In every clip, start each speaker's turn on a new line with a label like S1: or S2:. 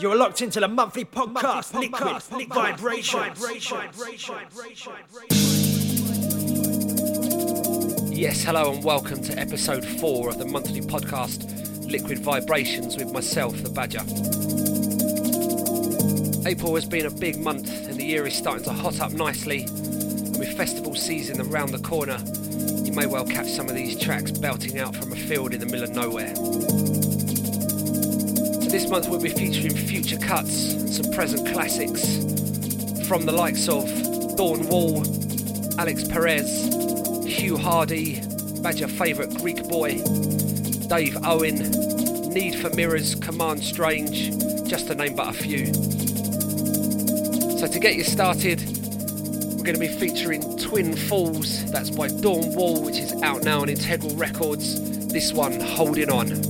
S1: You're locked into the monthly podcast, Liquid, Liquid Vibrations.
S2: Yes, hello and welcome to episode four of the monthly podcast Liquid Vibrations with myself, the Badger. April has been a big month and the year is starting to hot up nicely. And with festival season around the corner, you may well catch some of these tracks belting out from a field in the middle of nowhere. This month we'll be featuring future cuts and some present classics from the likes of Dawn Wall, Alix Perez, Hugh Hardy, Badger favourite Greek boy, Dave Owen, Need for Mirrors, Command Strange, just to name but a few. So to get you started, we're going to be featuring Twin Falls, that's by Dawn Wall, which is out now on Integral Records. This one, Holding On.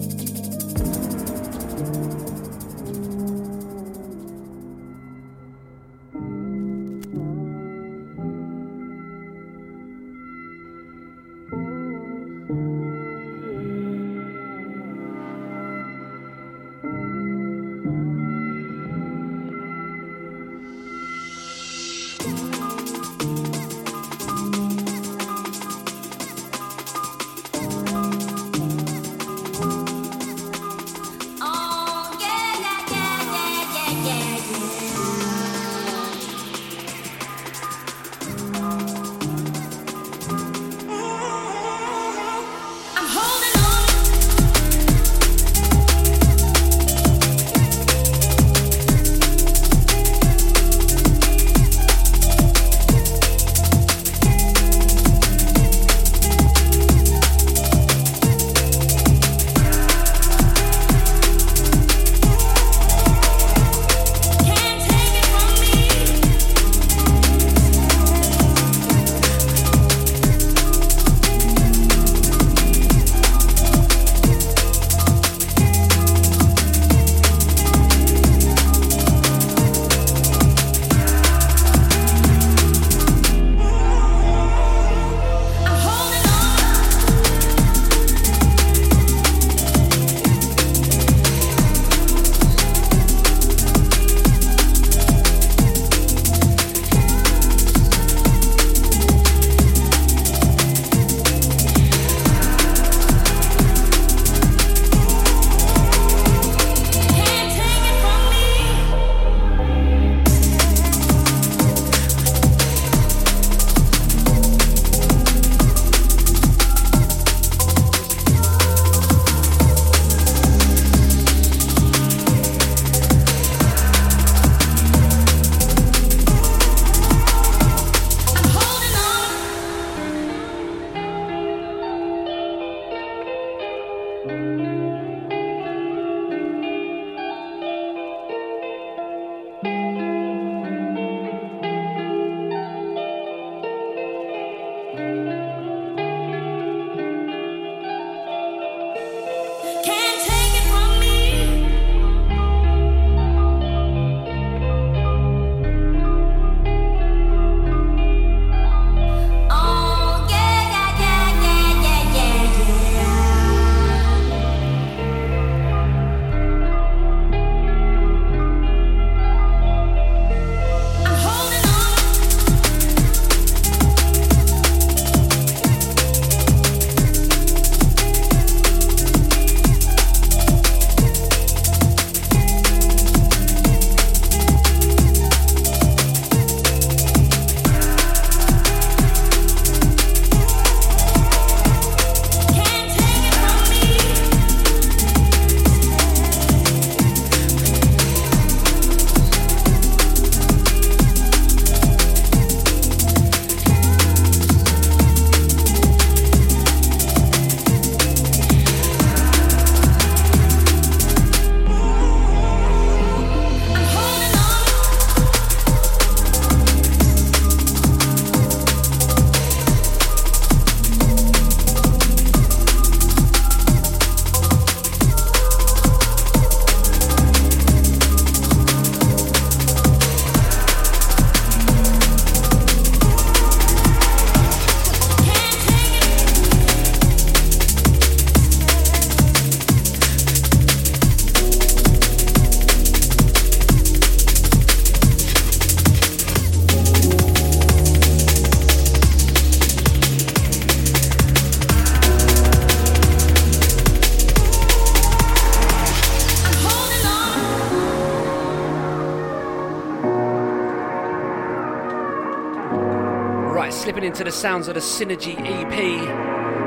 S3: The sounds of the Synergy EP.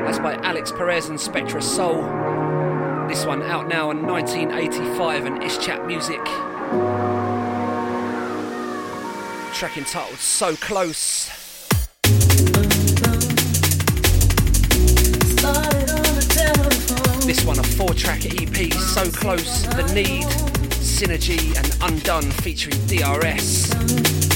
S3: That's by Alix Perez and SpectraSoul. This one out now in 1985 and Ischat Music. Track entitled So Close. This one a four track EP, So Close, The Need, Synergy and Undone featuring DRS.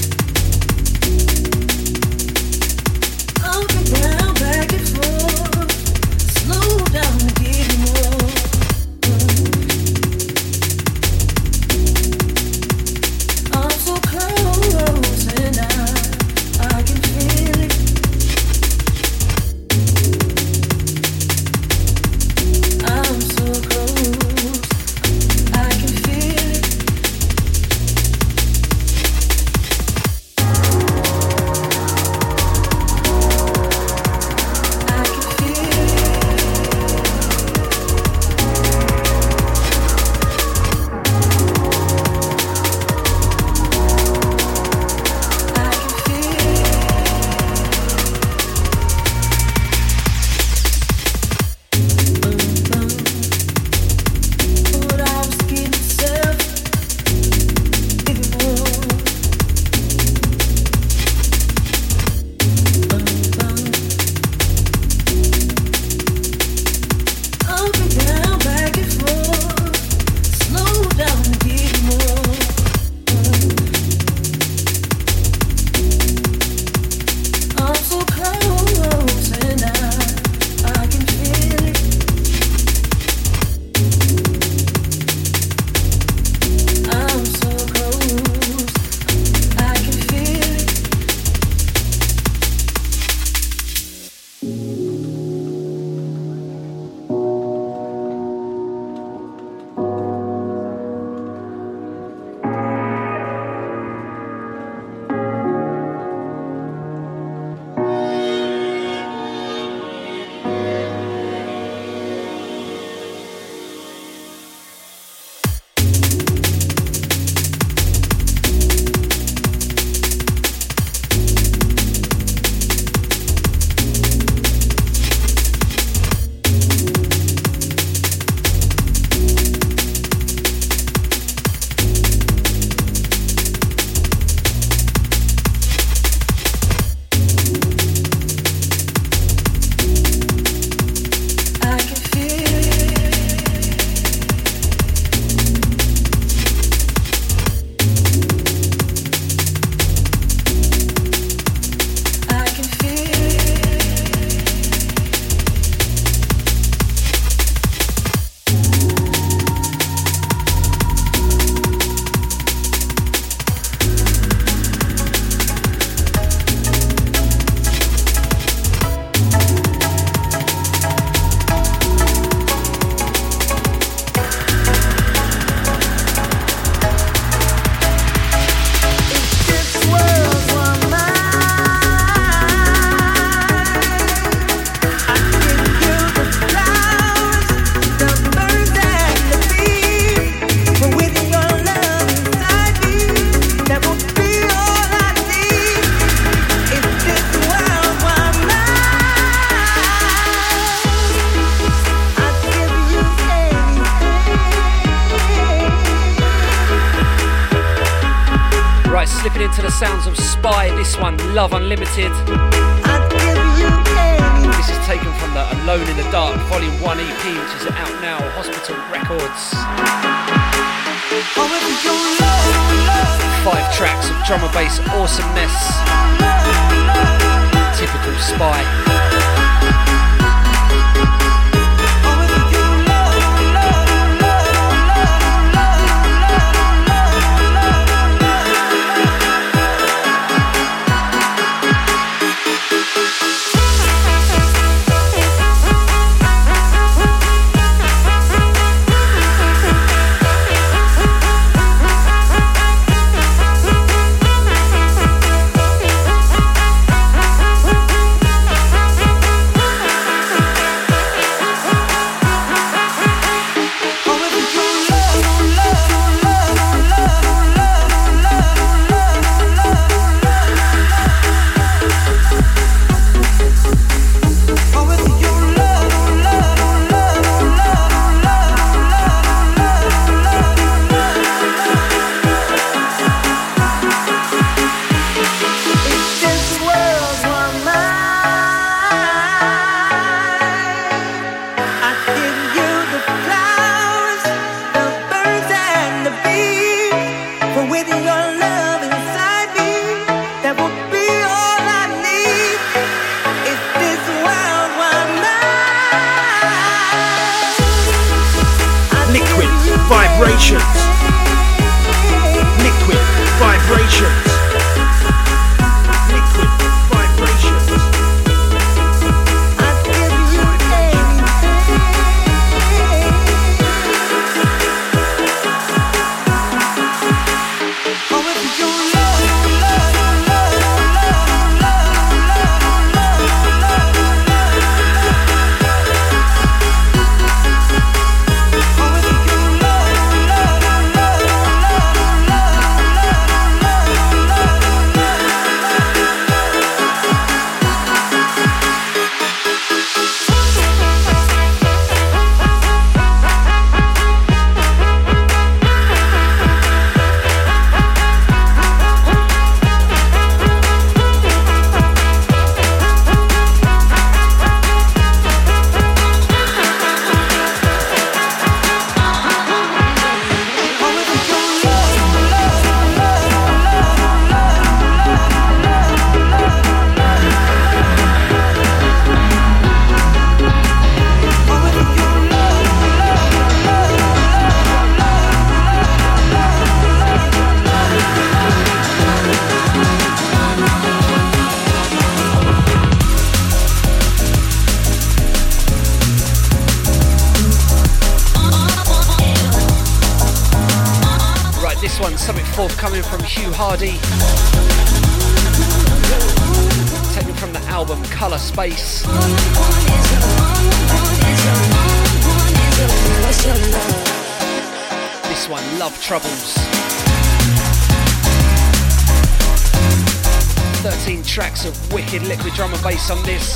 S2: on this.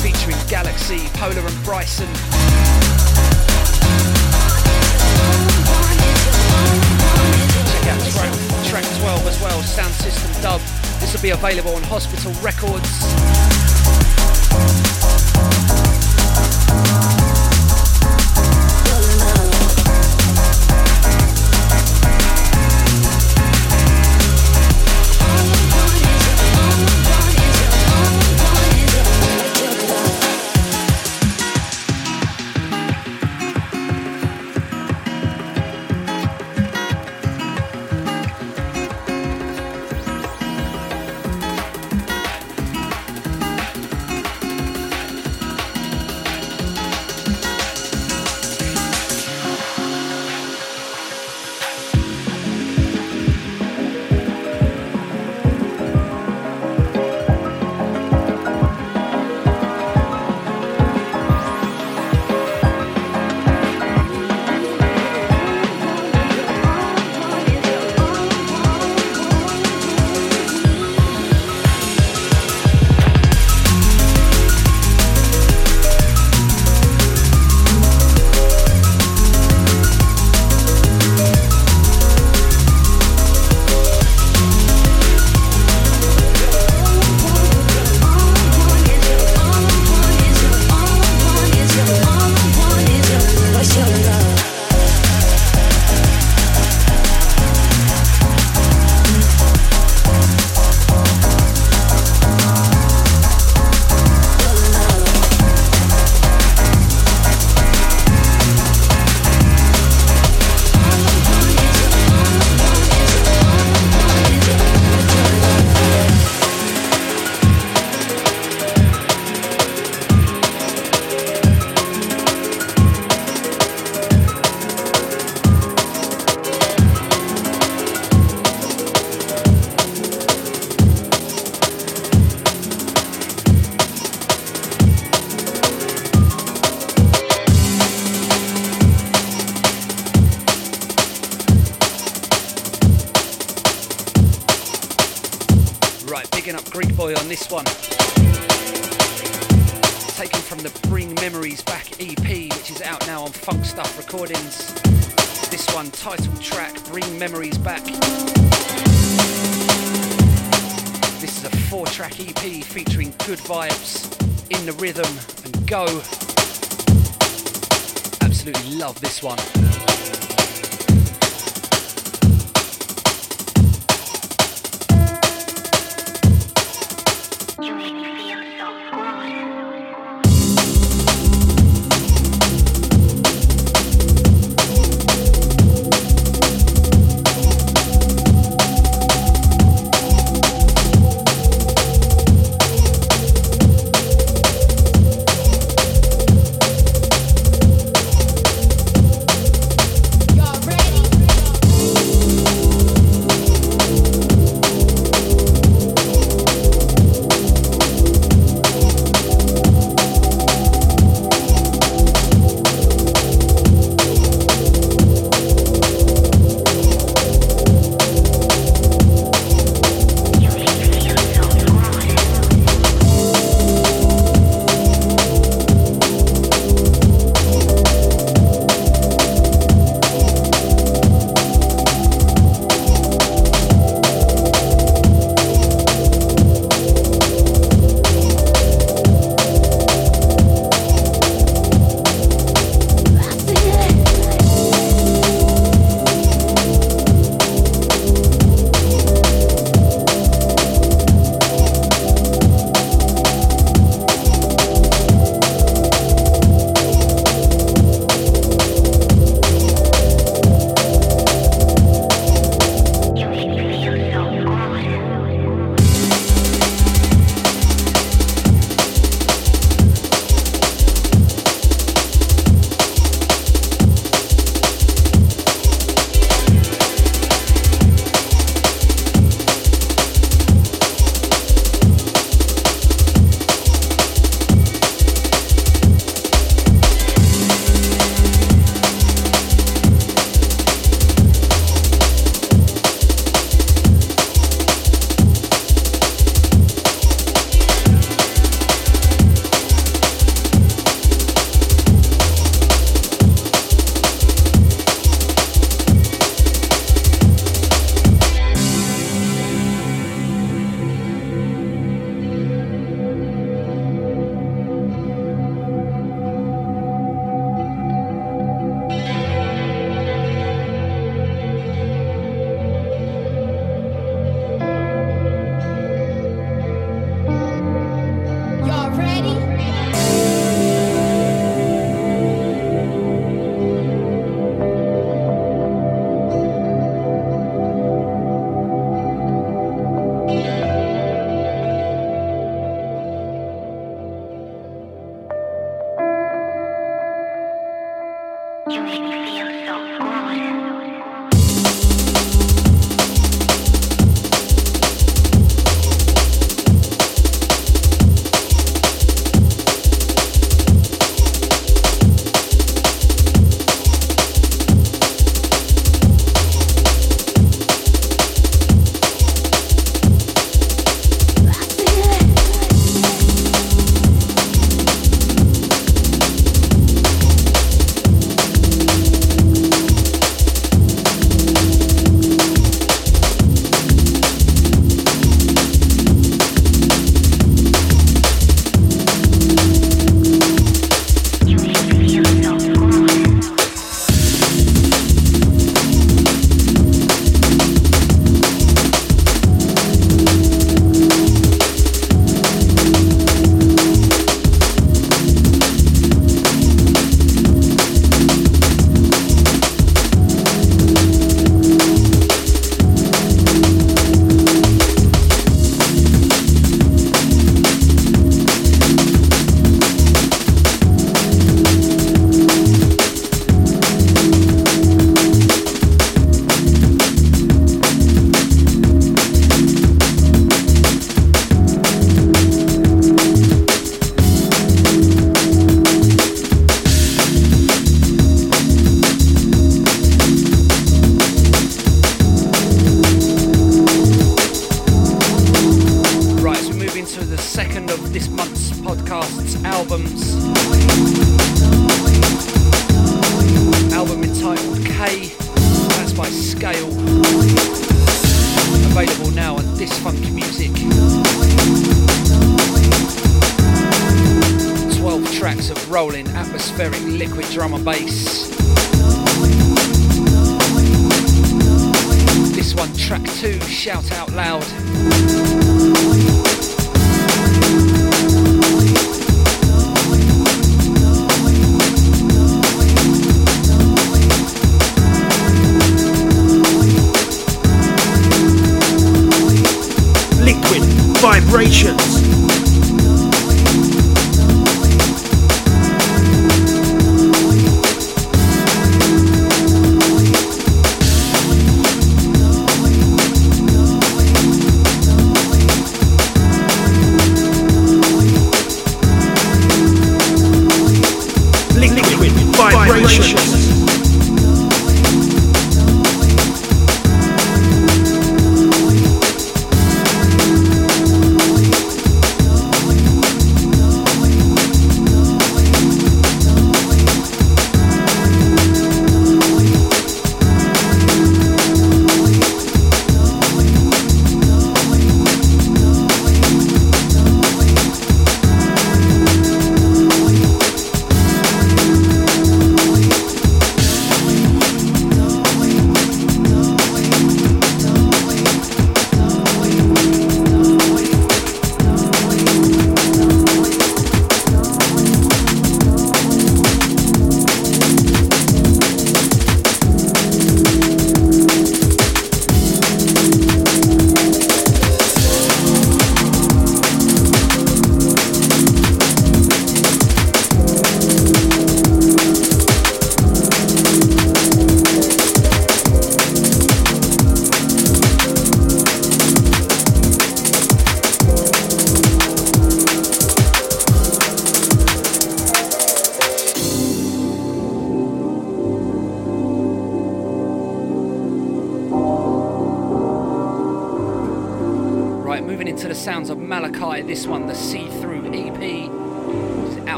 S2: Featuring Galaxy, Polar and Bryson. Check out track, track 12 as well, Sound System Dub. This will be available on Hospital Records.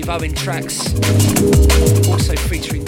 S2: Dave Owen tracks. Also featuring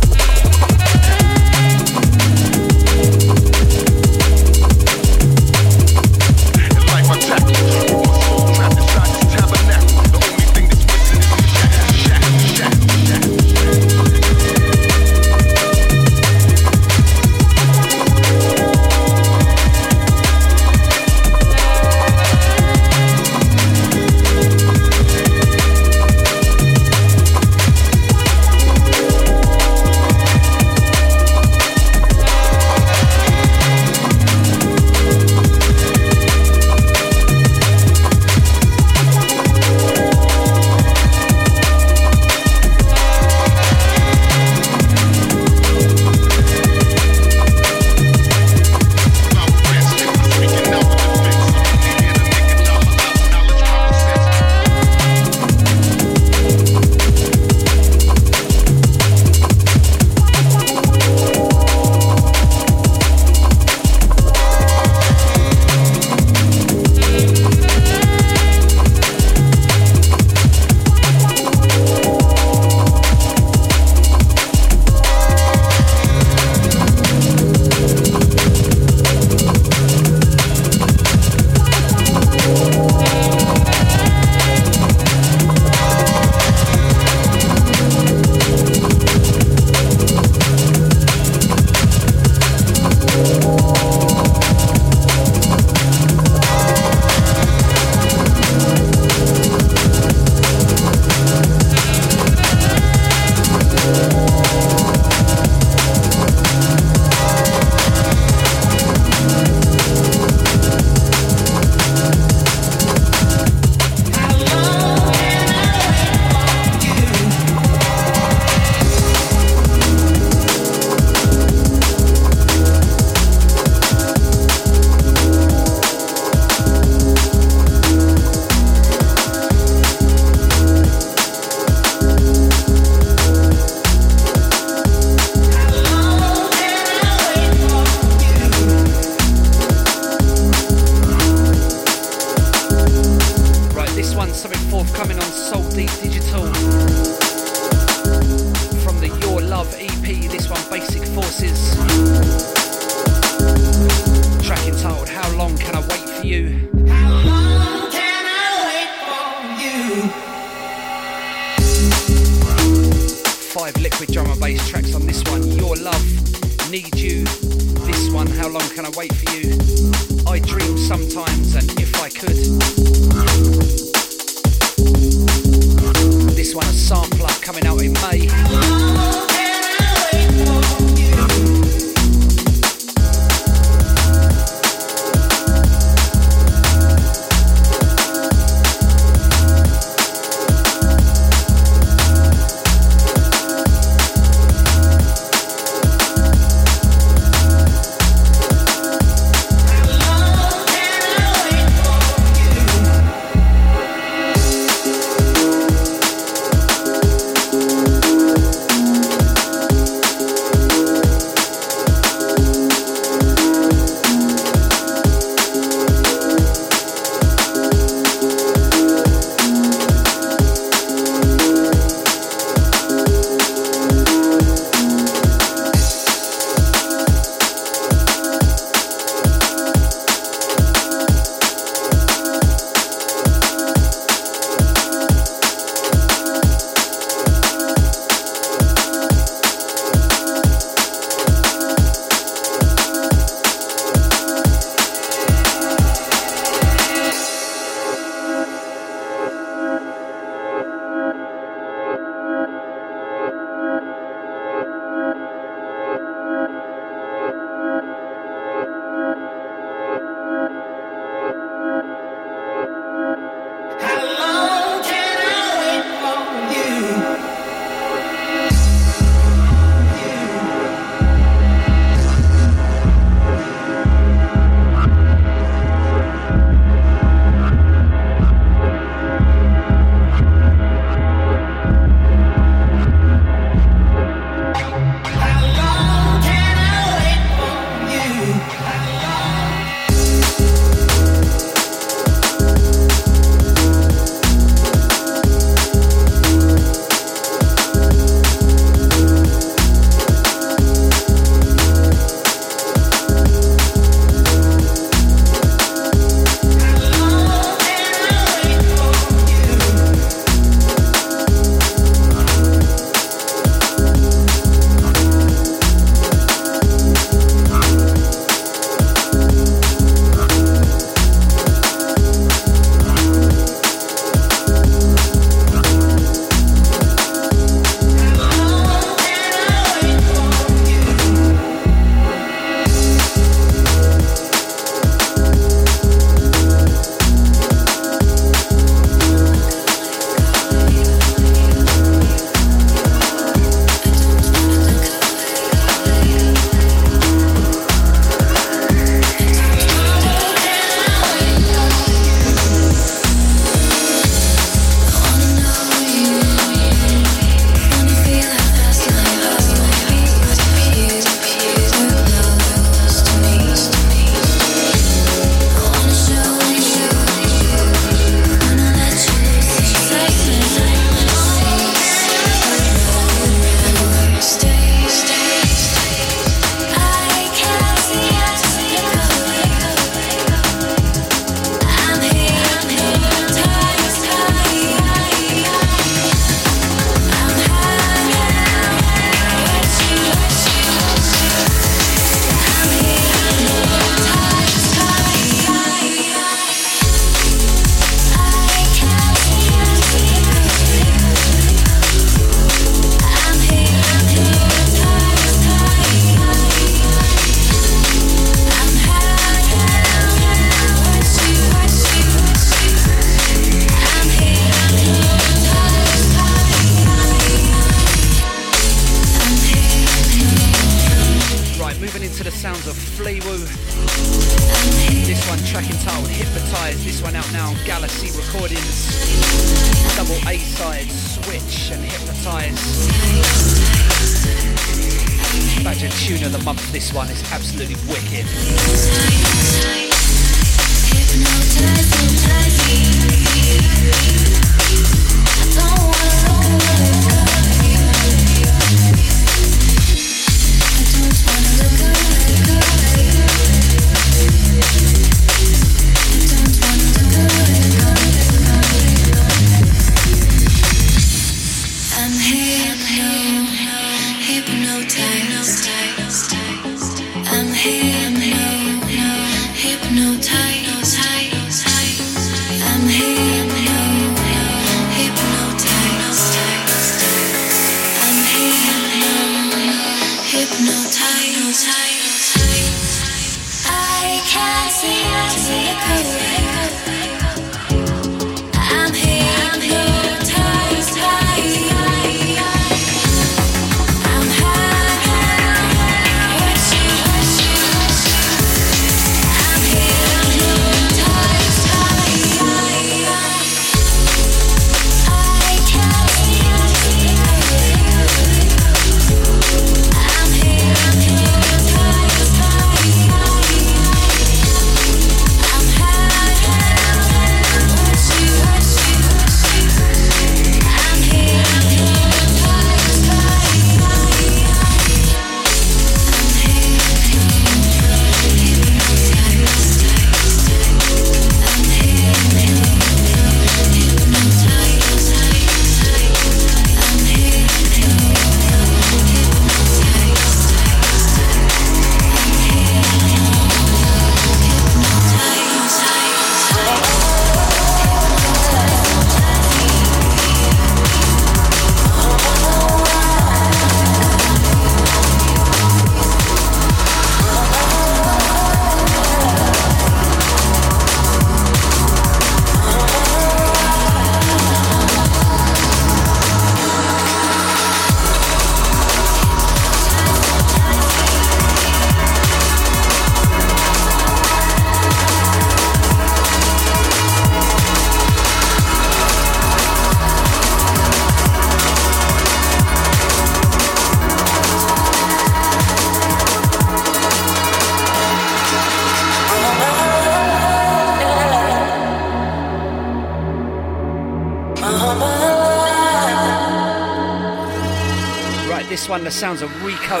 S2: the sounds of Rico.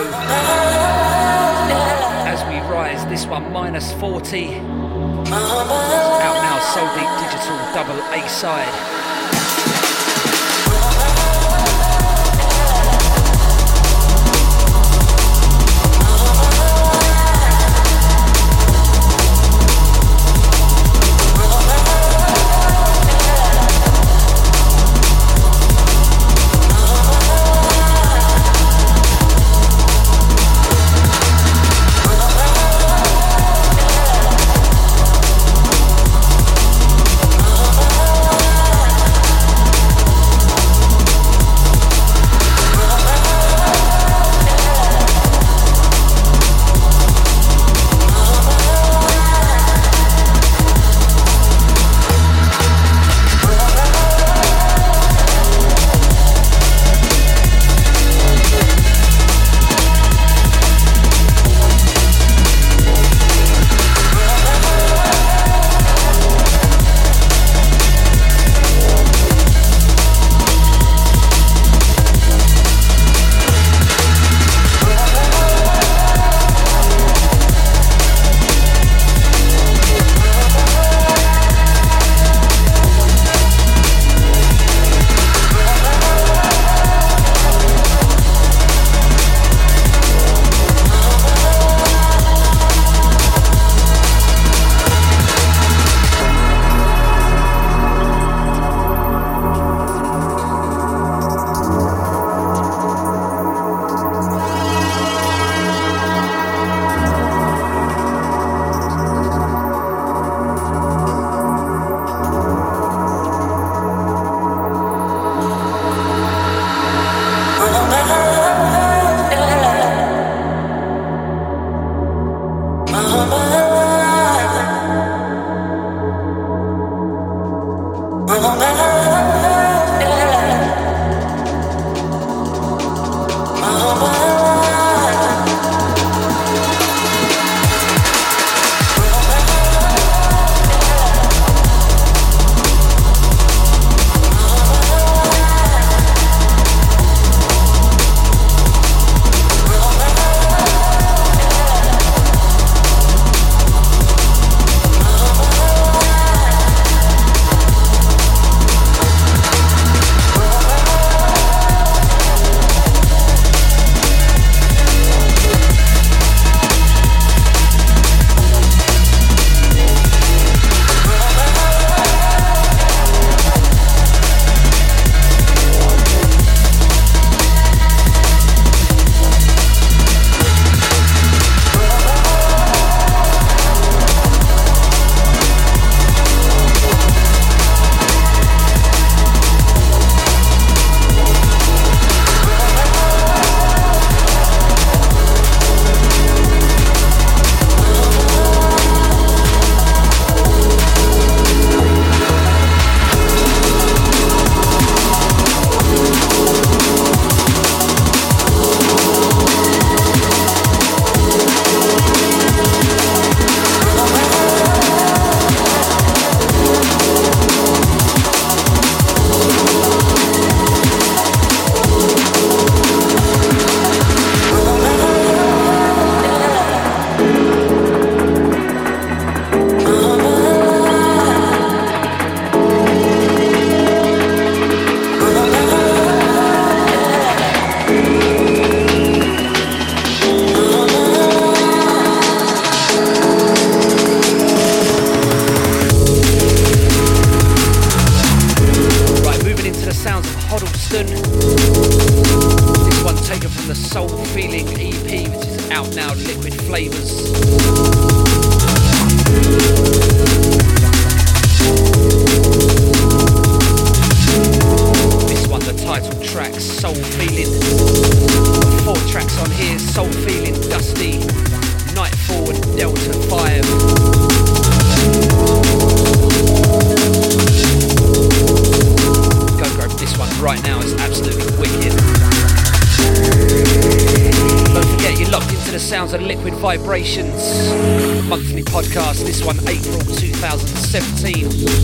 S2: As we rise, this one minus 40. Out now, Soul Deep Digital double A side.
S4: now,
S2: Liquid Flavors. 2017.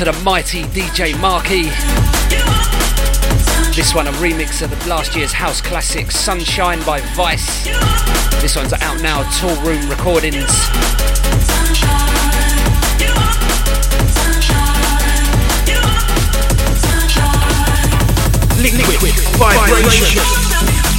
S2: Into the mighty DJ Marky. This one a remix of the last year's house classic Sunshine by Vice. This one's out now, Toolroom Recordings.
S1: Liquid vibration.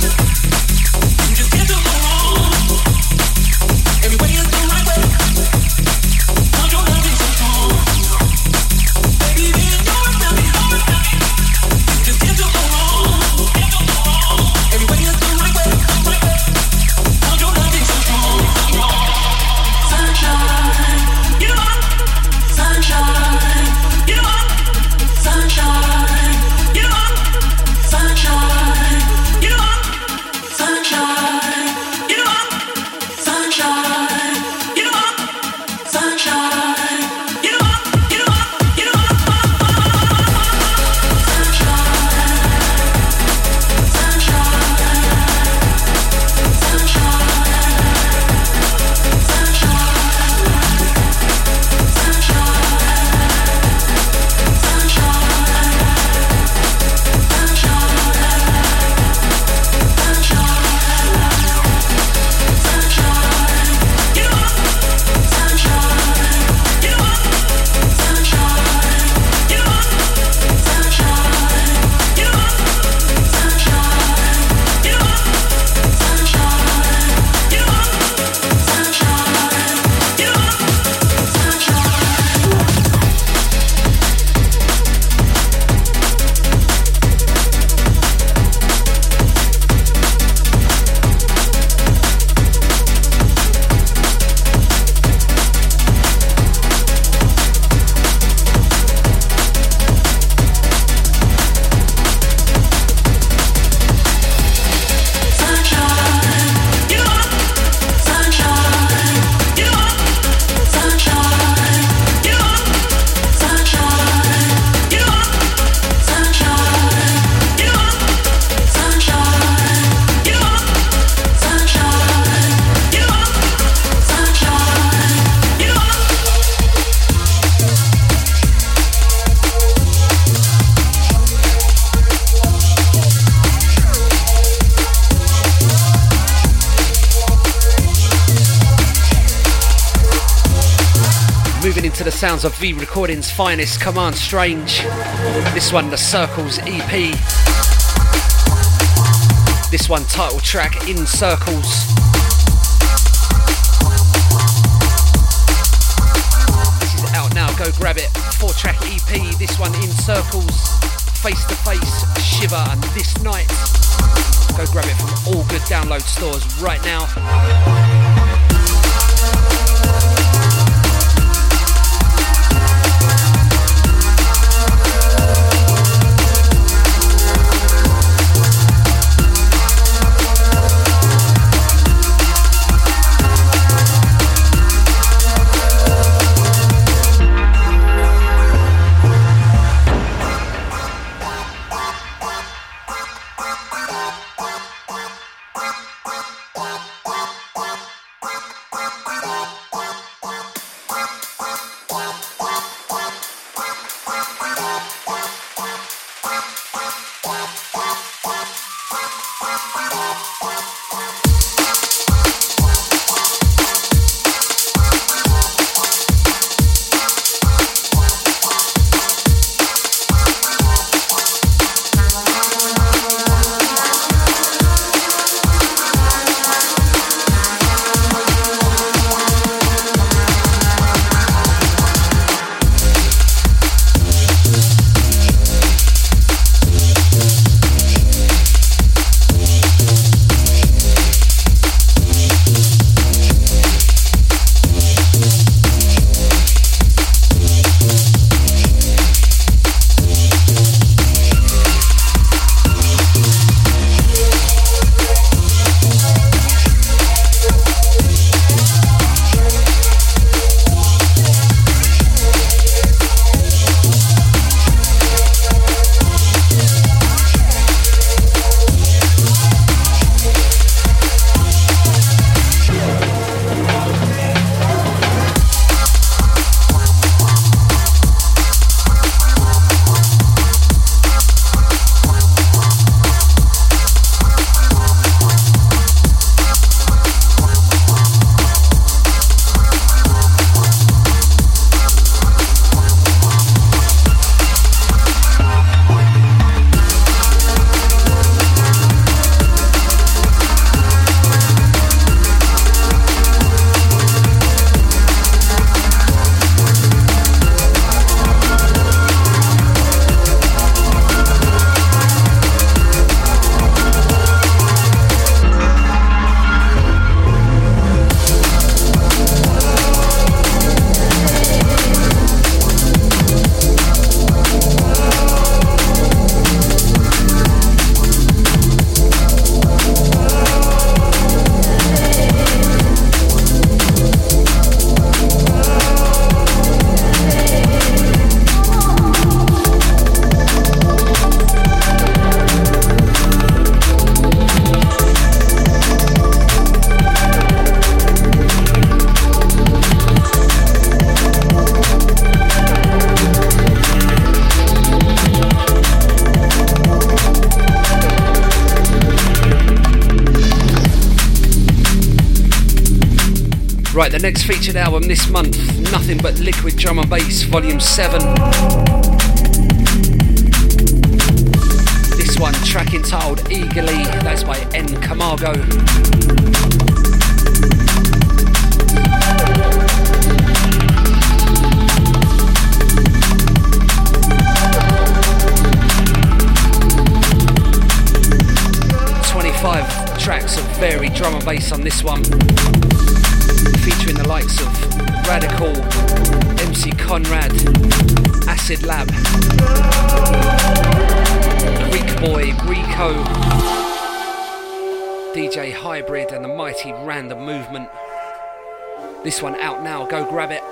S2: Sounds of V Recordings' finest, Command Strange. This one, the Circles EP. This one, title track, In Circles. This is out now, go grab it. Four track EP, this one, In Circles. Face to Face, Shiver, and This Night. Go grab it from all good download stores right now.
S5: Next featured album this month, Nothing But Liquid Drum and Bass, Volume 7. This one, track entitled Eagerly, that's by N. Camargo. 25 tracks of varied drum and bass on this one, featuring the likes of Radical, MC Conrad, Acid Lab, Greek Boy, Rico, DJ Hybrid, and the mighty Random Movement. This one out now, go grab it.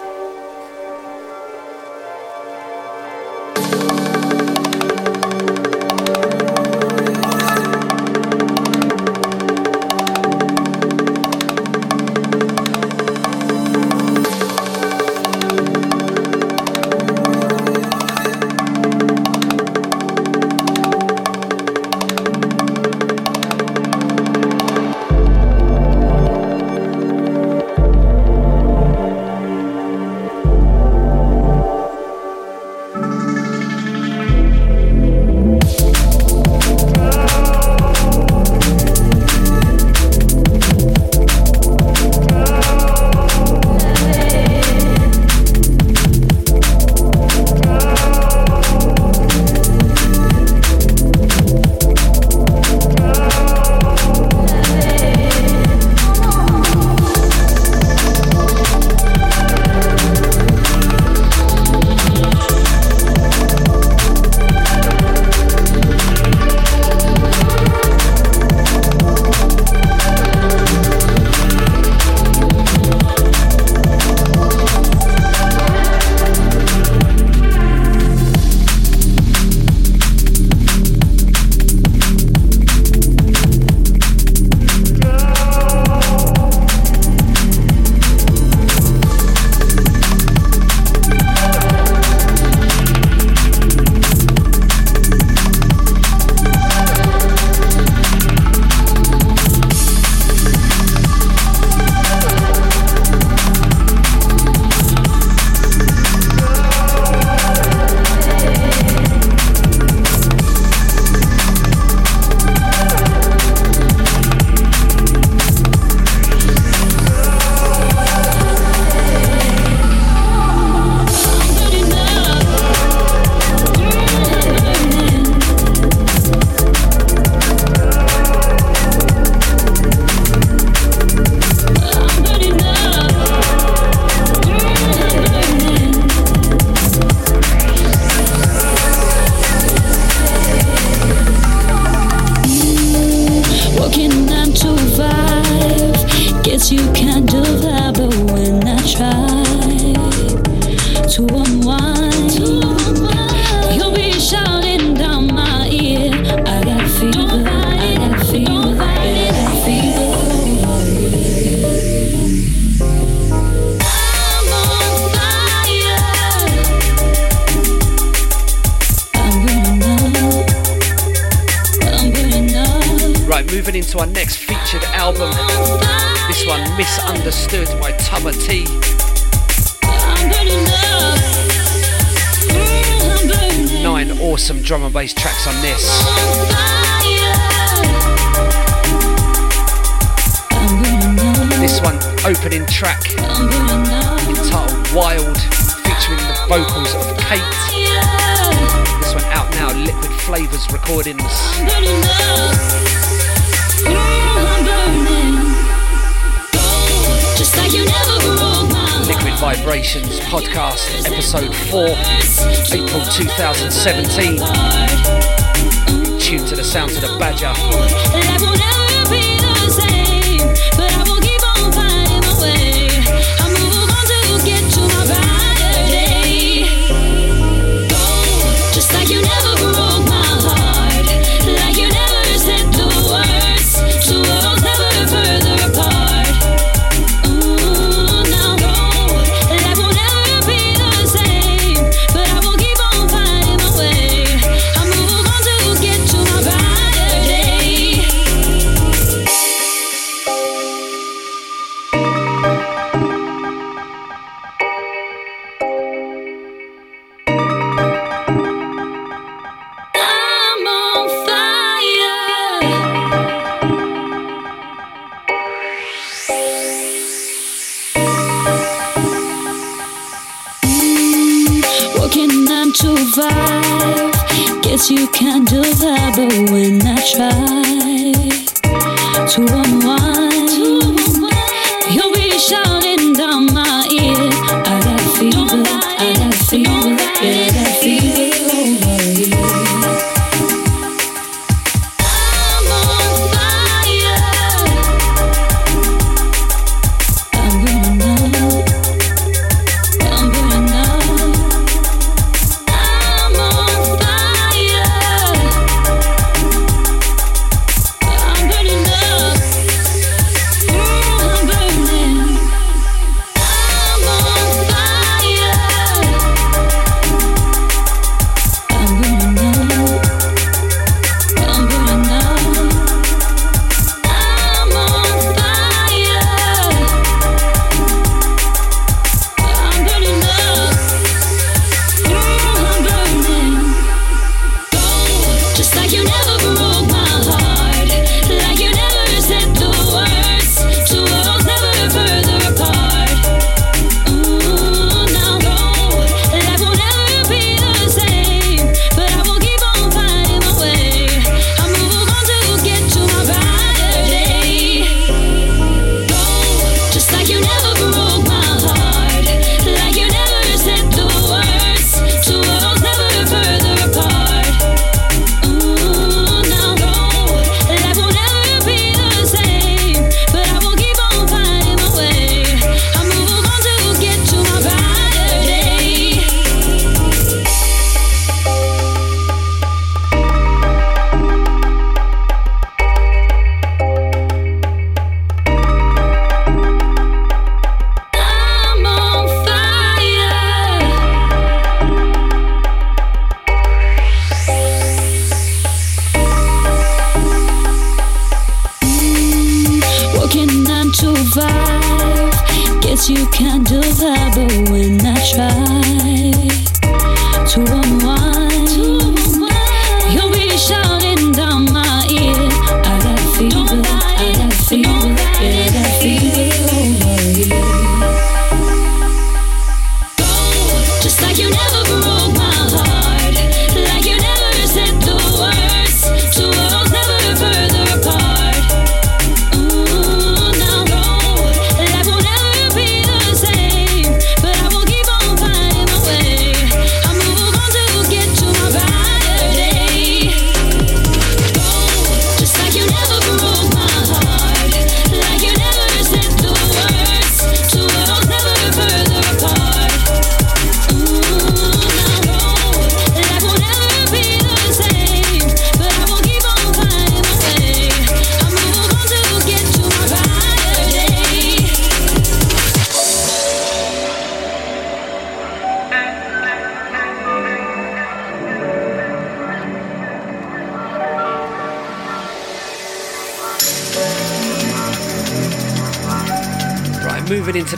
S6: awesome drum and bass tracks on this. This one, opening track, entitled Wild, featuring the vocals of Kate. This one out now, Liquid Flavors Recordings. Liquid Vibrations podcast, episode 4, April 2017.
S5: Tune to the sounds of the badger.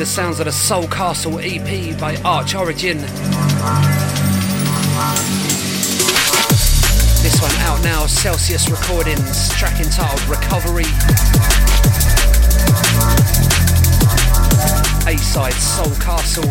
S5: Sounds of the Soul Castle EP by Arch Origin. This one out now, Celsius Recordings, track entitled Recovery. A side Soul Castle.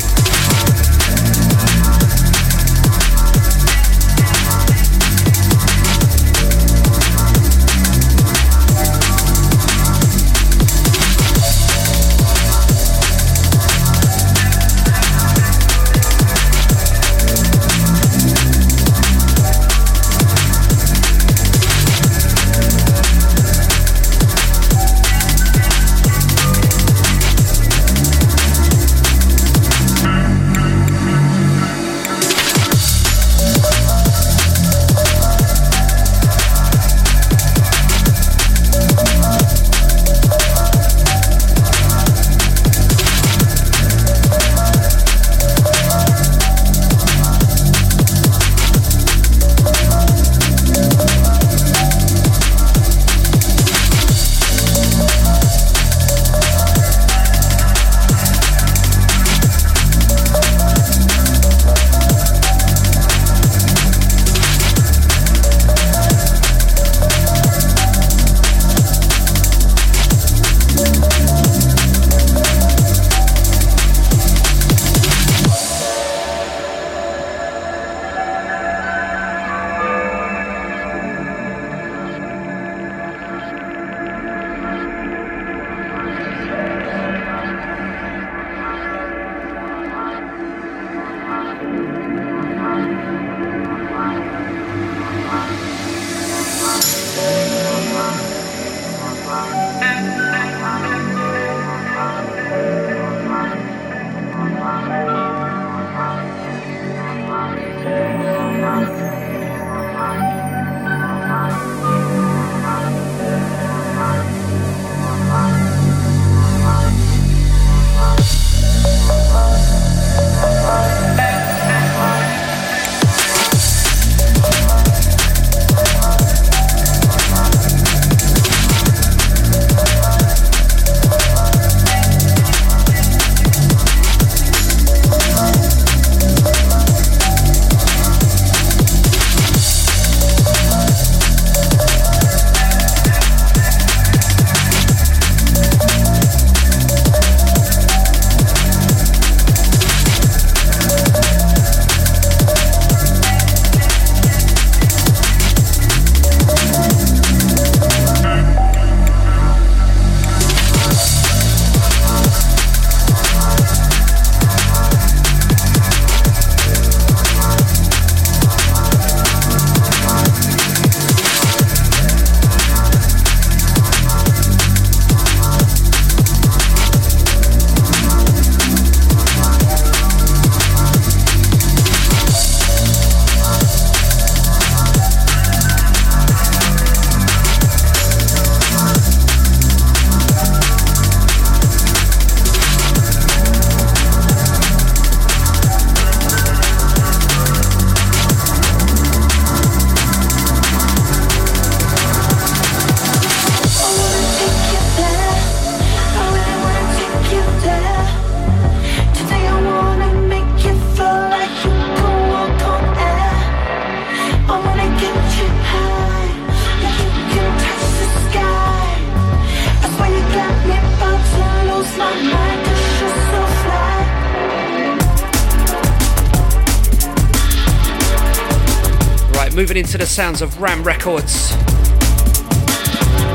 S7: Moving into the sounds of Ram Records.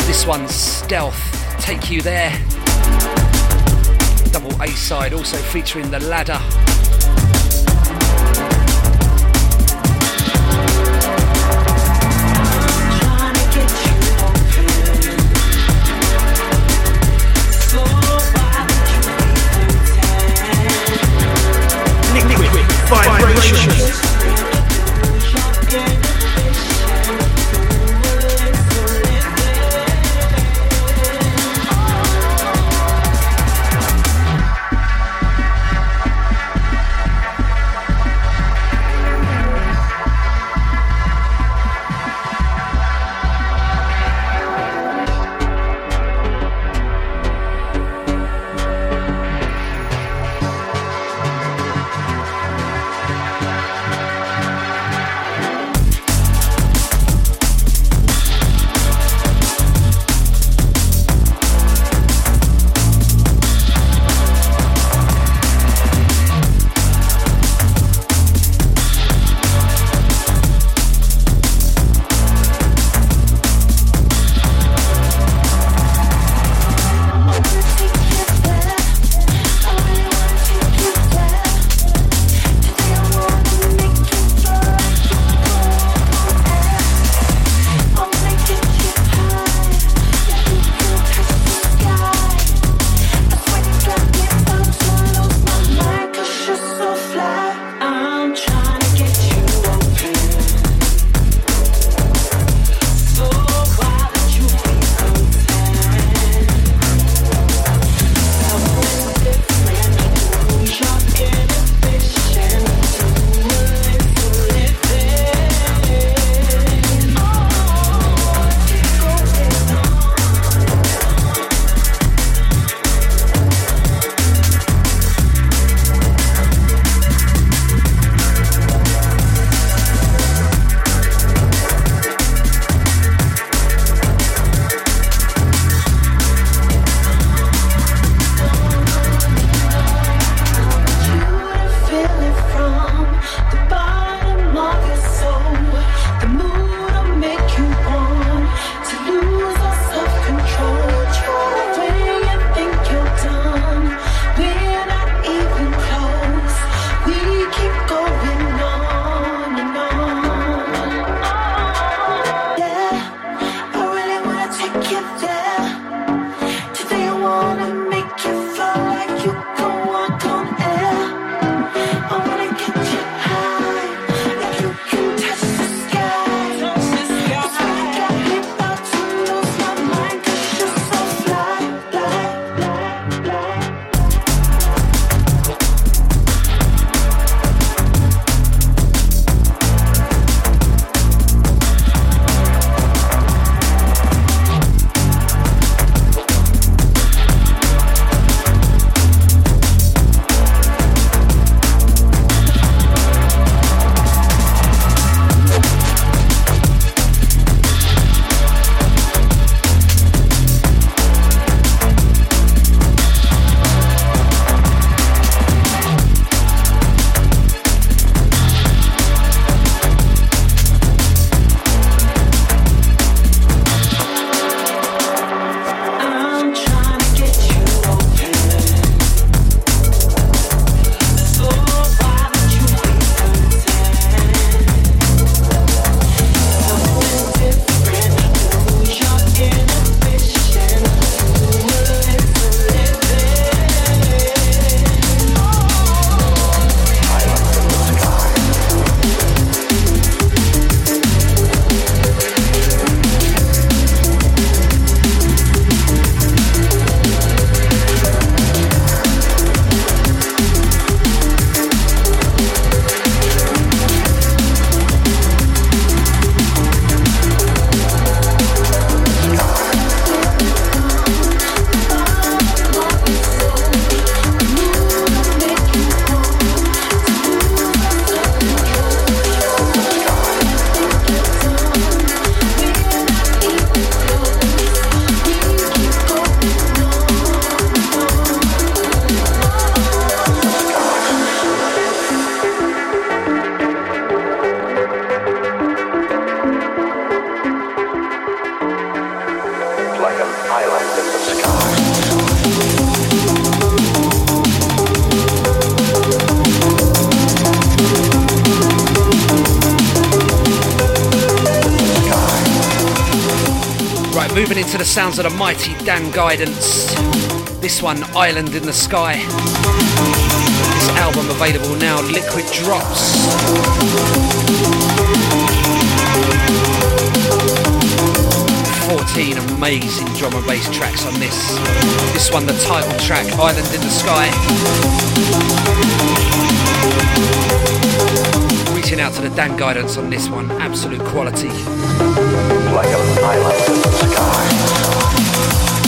S7: This one's Stealth, Take You There. Double A side, also featuring The Ladder.
S2: Sounds of the mighty Dan Guidance. This one, Island in the Sky. This album available now, Liquid Drops. Fourteen amazing drum and bass tracks on this. This one, the title track, Island in the Sky. Reaching out to the Dan Guidance on this one, absolute quality
S8: like in the sky.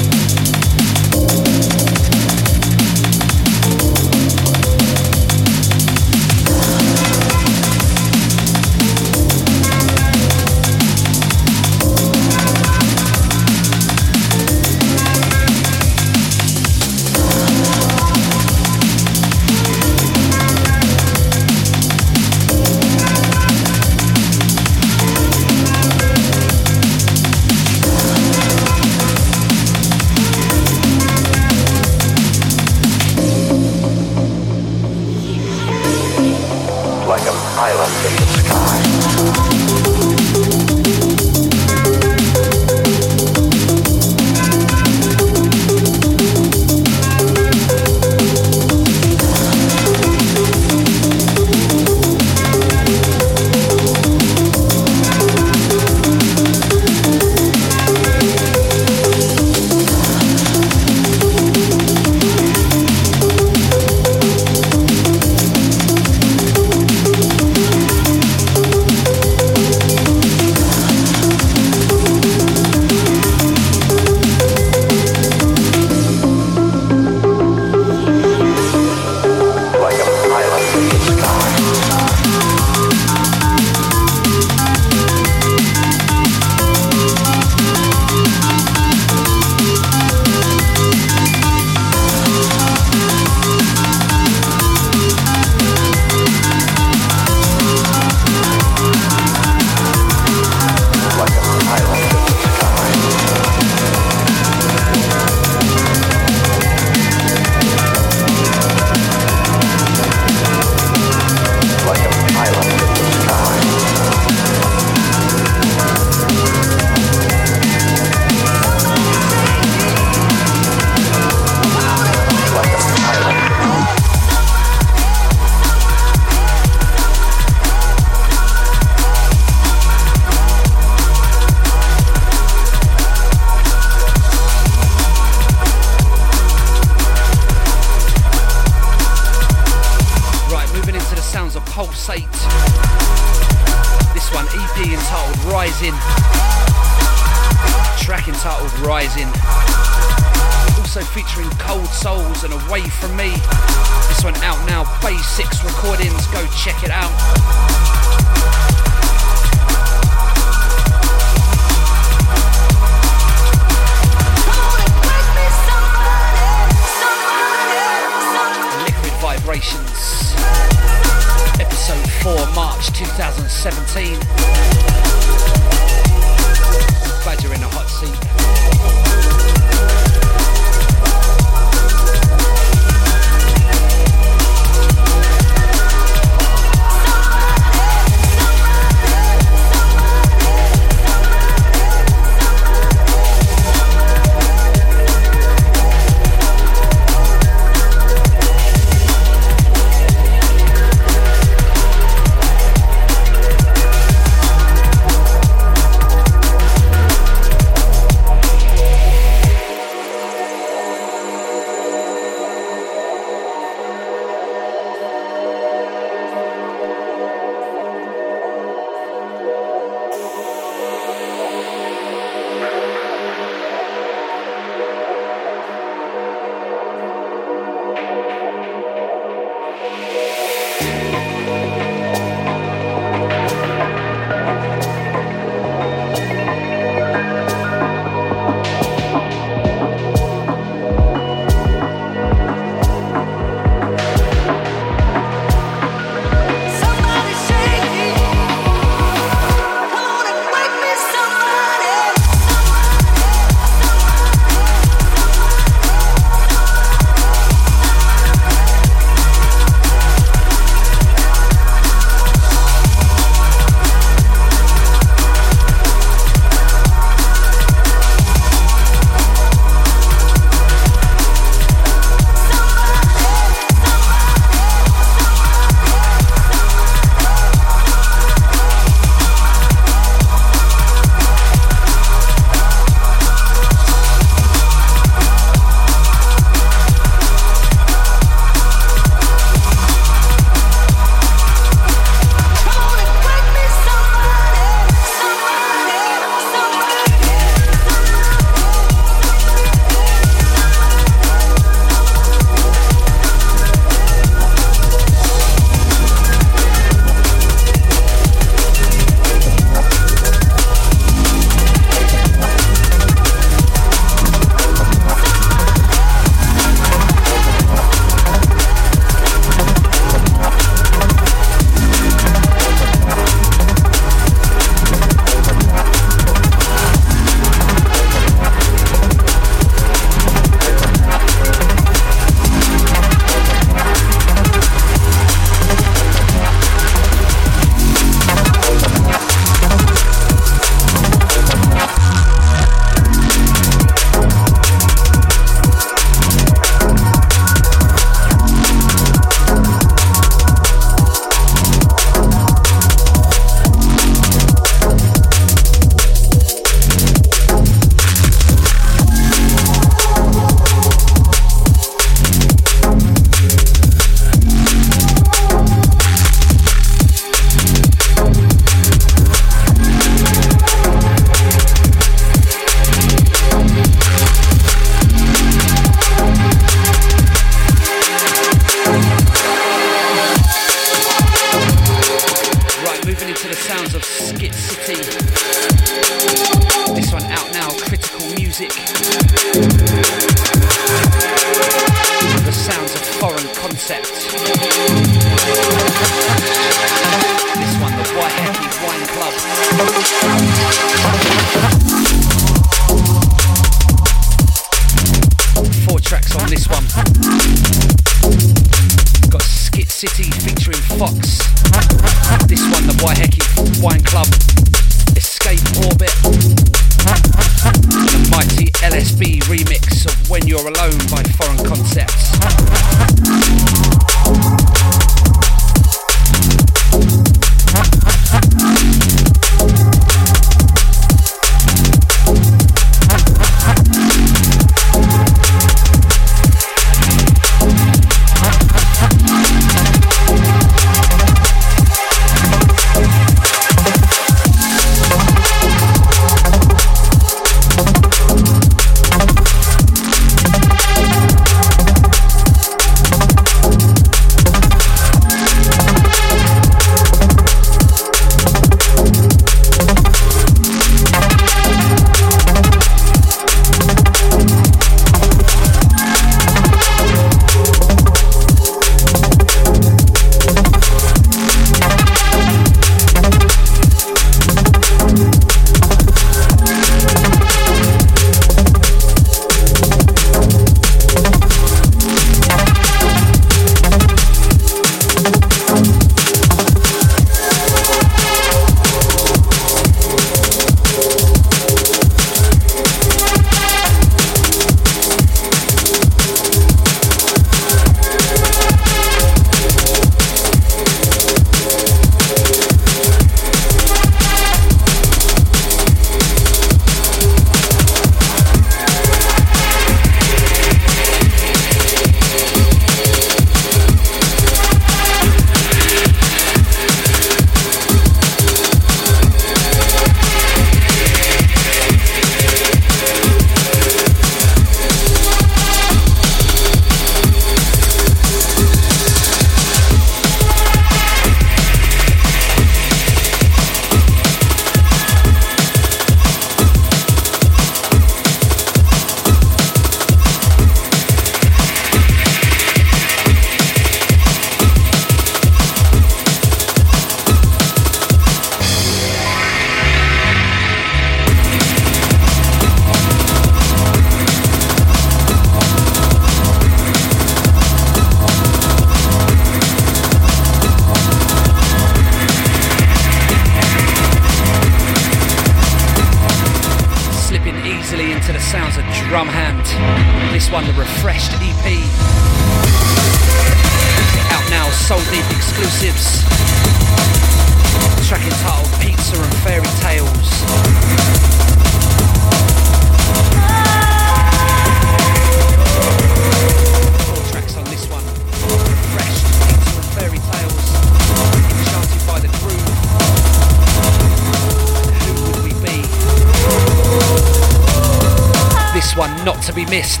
S2: this one not to be missed.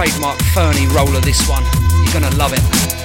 S2: trademark Fernie roller this one. You're gonna love it.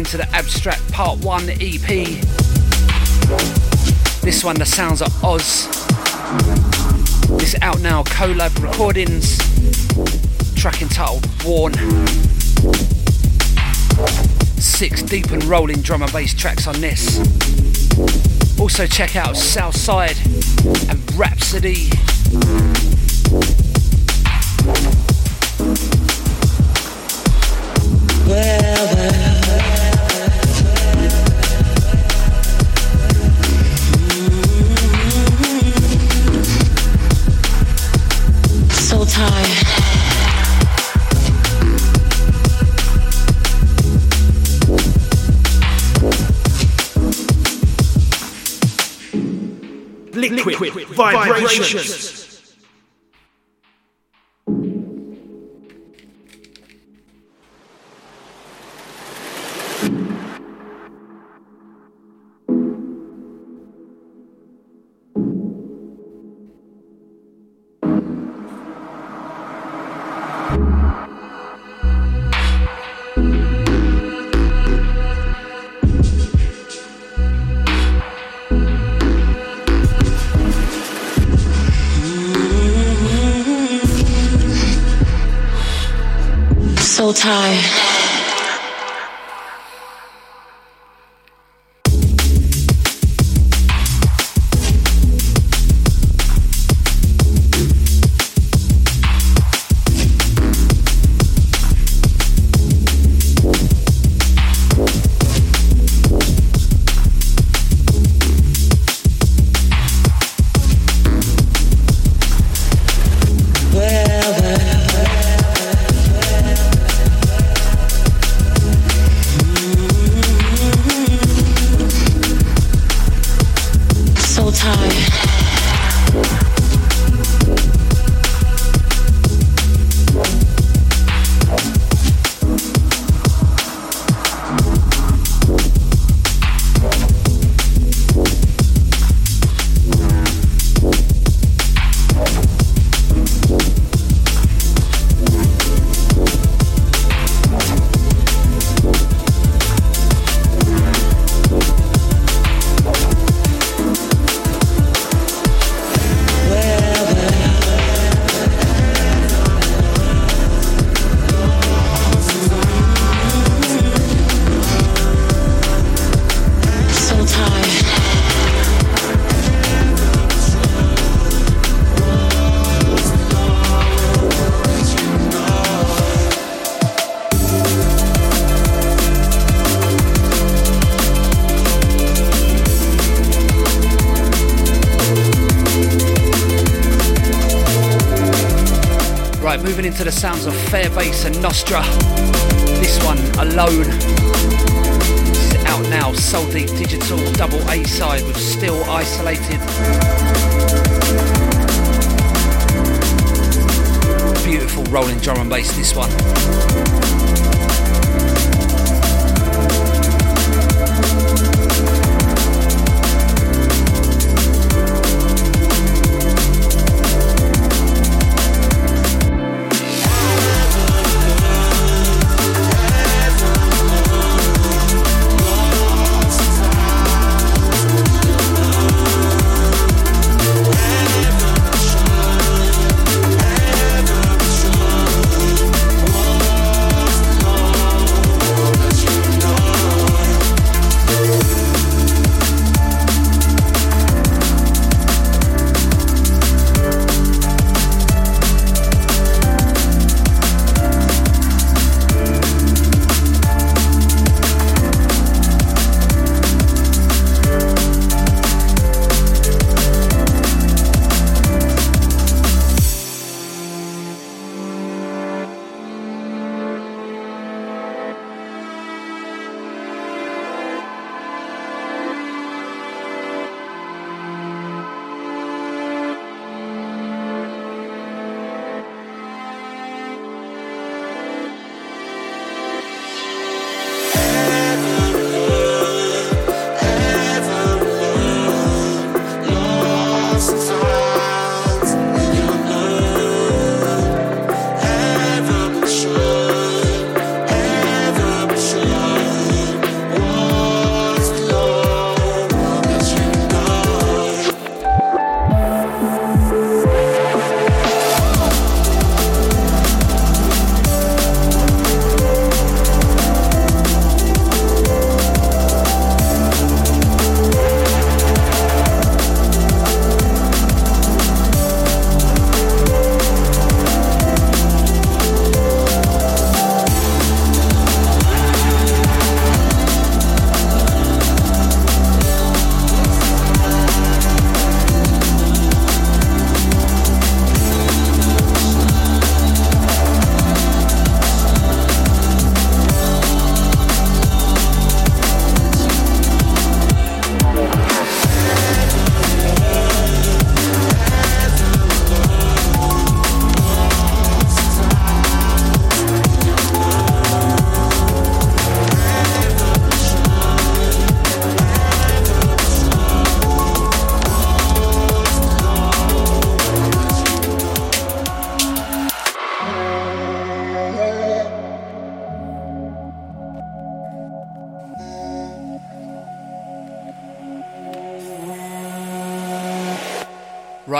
S2: Into the Abstract Part 1 EP. This one, The Sounds of Oz. This out now, collab recordings. Track entitled Worn. Six deep and rolling drum and bass tracks on this. Also check out Southside and Rhapsody.
S1: Liquid, vibrations.
S2: Right, moving into the sounds of Fairbase and Nostra. This one, Alone. This is out now, Soul Deep Digital, double A side with Still Isolated. Beautiful rolling drum and bass, this one.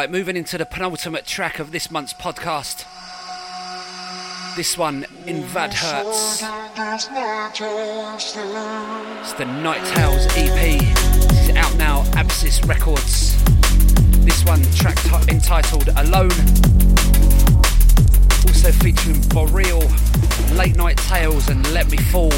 S2: Right, moving into the penultimate track of this month's podcast. This one in Vad Hertz. It's the Night Tales EP. This is out now, Abscess Records. This one track t- entitled Alone. Also featuring Boreal, Late Night Tales, and Let Me Fall.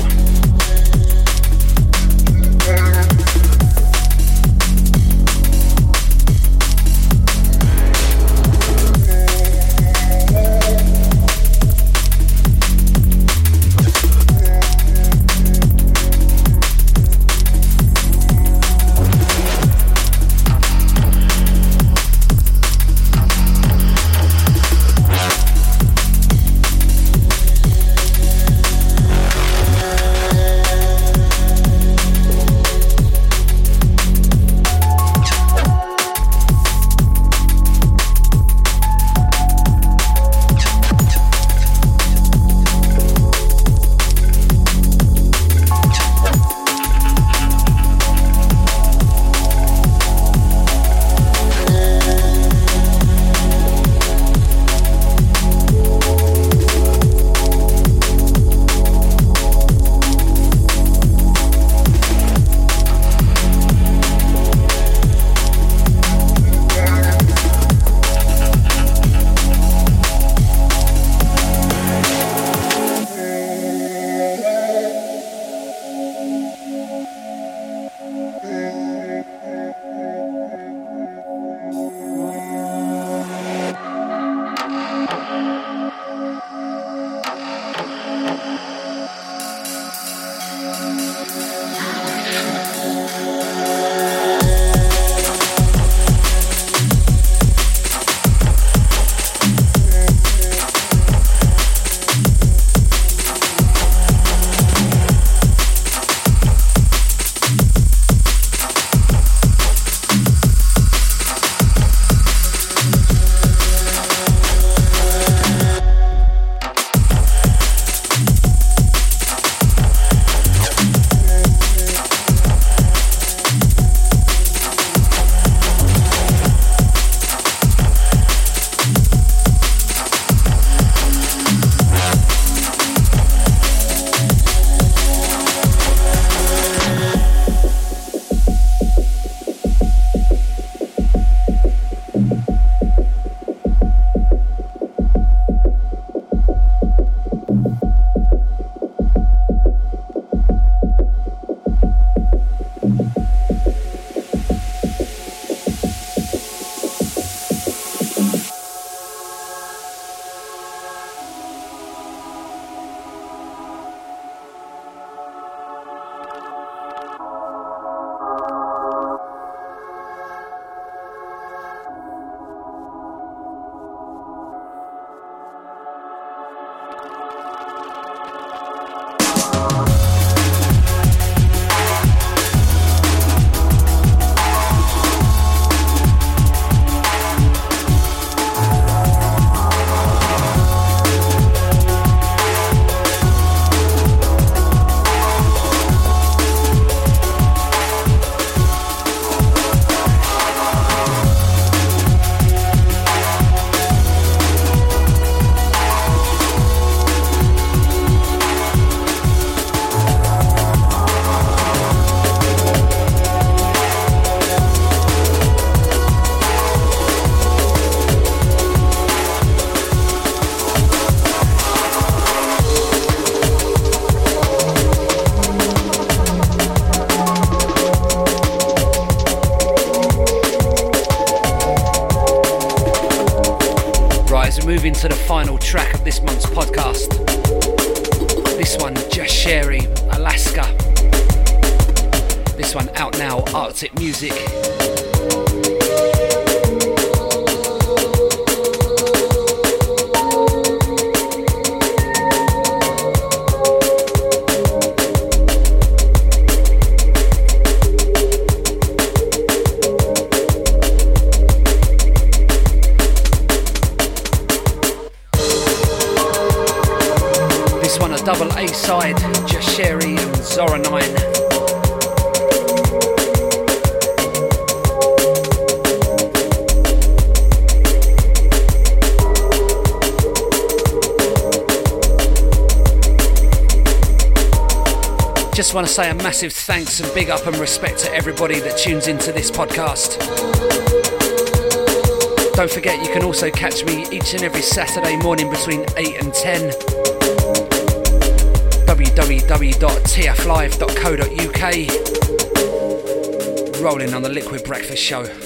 S2: Thanks and big up and respect to everybody that tunes into this podcast. Don't forget, you can also catch me each and every Saturday morning between 8 and 10. www.tflive.co.uk. Rolling on the Liquid Breakfast Show. show